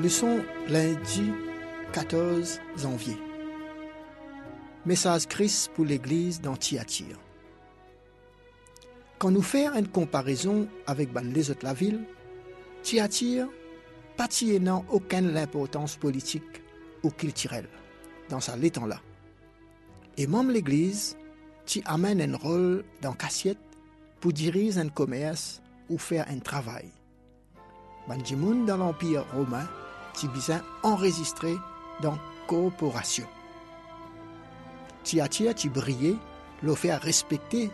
Leçon lundi 14 janvier. Message Christ pour l'Église dans Thyatire. Quand nous faisons une comparaison avec ben, les autres la ville, Thyatire pas n'a aucune importance politique ou culturelle dans sa temps là. Et même l'Église, tu amène un rôle dans Cassiette pour diriger un commerce ou faire un travail. Ben, dans l'Empire romain, tu besoin enregistré dans coopération. Tu brillé, le faire respecter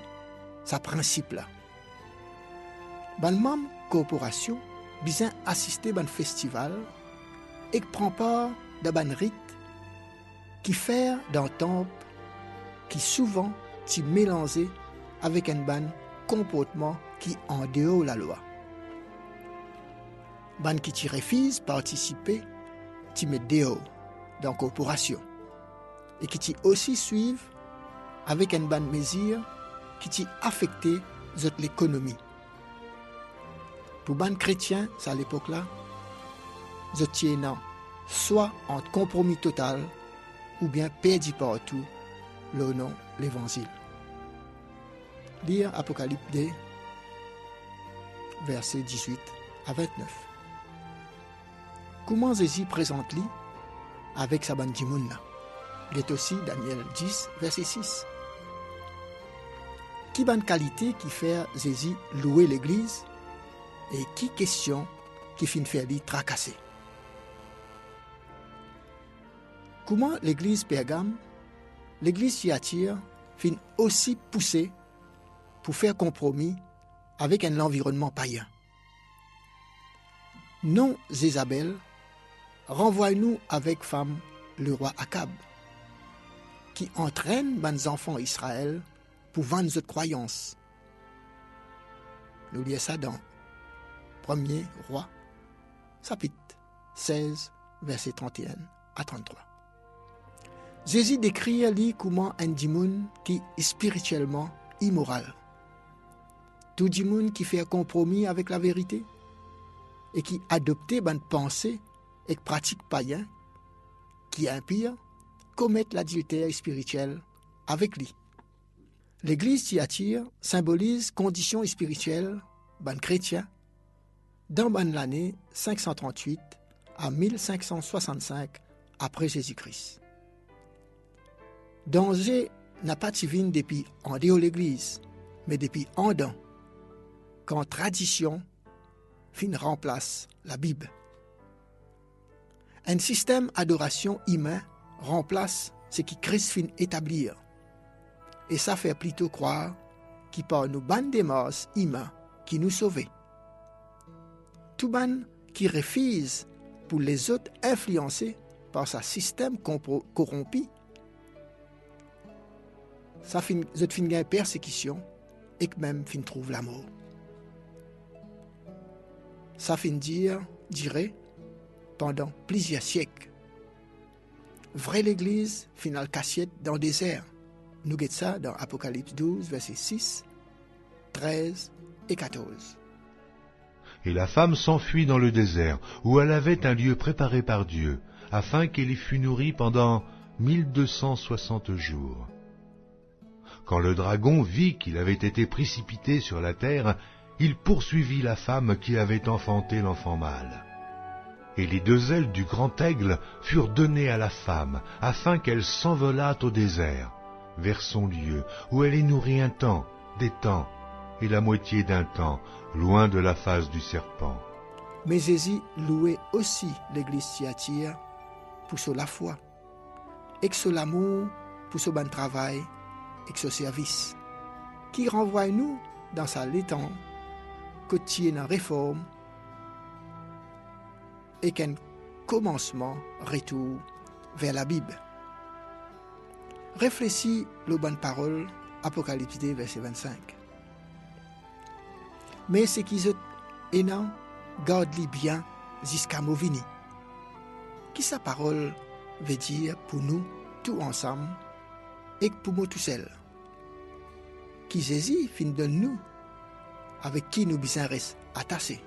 sa principe là. Ben, même coopération, besoin assister à un festival et prend part dans un rite qui fait dans temple qui souvent tu mélangé avec un ban comportement qui en dehors la loi. Ban qui tu refuses participer, tu mets dehors dans la corporation et qui tu aussi suivent avec un ban mesure qui t'y affecté l'économie. Pour ban chrétien, à l'époque là, je tiens soit en compromis total ou bien perdu partout le nom l'évangile. Lire Apocalypse 2, versets 18 à 29. Comment Jésus présente-lui avec sa bande Il est aussi Daniel 10, verset 6. Qui bonne qualité qui fait Jésus louer l'Église et qui question qui finit faire lui tracasser? Comment l'Église Pergame, l'Église Thyatire, finit aussi pousser pour faire compromis avec un environnement païen? Non, Isabelle, renvoie-nous avec femme le roi Akab, qui entraîne les enfants Israël pour vendre notre croyance. Nous lisons ça dans 1er roi, chapitre 16, verset 31 à 33. Jésus décrit lui comment un démon qui est spirituellement immoral. Tout démon qui fait un compromis avec la vérité et qui adopte une pensée et pratique païen, qui est impire, commet l'adultère spirituel avec lui. L'église attire symbolise conditions spirituelles ban chrétien dans l'année 538 à 1565 après Jésus-Christ. Danger n'a pas de depuis en dehors l'église, mais depuis en dedans, quand tradition fin remplace la Bible. Un système d'adoration humain remplace ce qui Christ fin établir. Et ça fait plutôt croire qu'il par nous ban des morts humains qui nous sauvait. Tout ban qui refuse pour les autres influencés par sa système corrompu, ça fin, fin persécution et que même fin trouve la mort. Ça fin dire, dirait, pendant plusieurs siècles. Vraie l'Église, finale cassiette dans le désert. Nous guettons ça dans Apocalypse 12, versets 6, 13 et 14. Et la femme s'enfuit dans le désert, où elle avait un lieu préparé par Dieu, afin qu'elle y fût nourrie pendant 1260 jours. Quand le dragon vit qu'il avait été précipité sur la terre, il poursuivit la femme qui avait enfanté l'enfant mâle. Et les deux ailes du grand aigle furent données à la femme, afin qu'elle s'envolât au désert, vers son lieu, où elle est nourrie un temps, des temps, et la moitié d'un temps, loin de la face du serpent. Mais Jésus louait aussi l'église Thyatire pour la foi, et que l'amour pour ce bon travail et que ce service, qui renvoie nous dans sa létang quotidienne réforme et qu'un commencement retour vers la Bible. Réfléchis le bonne parole, Apocalypse verset 25. Mais ce qui est énorme, garde-les bien jusqu'à Movini. Qui sa parole veut dire pour nous, tous ensemble, et pour moi tout seul? Qui Jésus fin de nous, avec qui nous besoin attachés.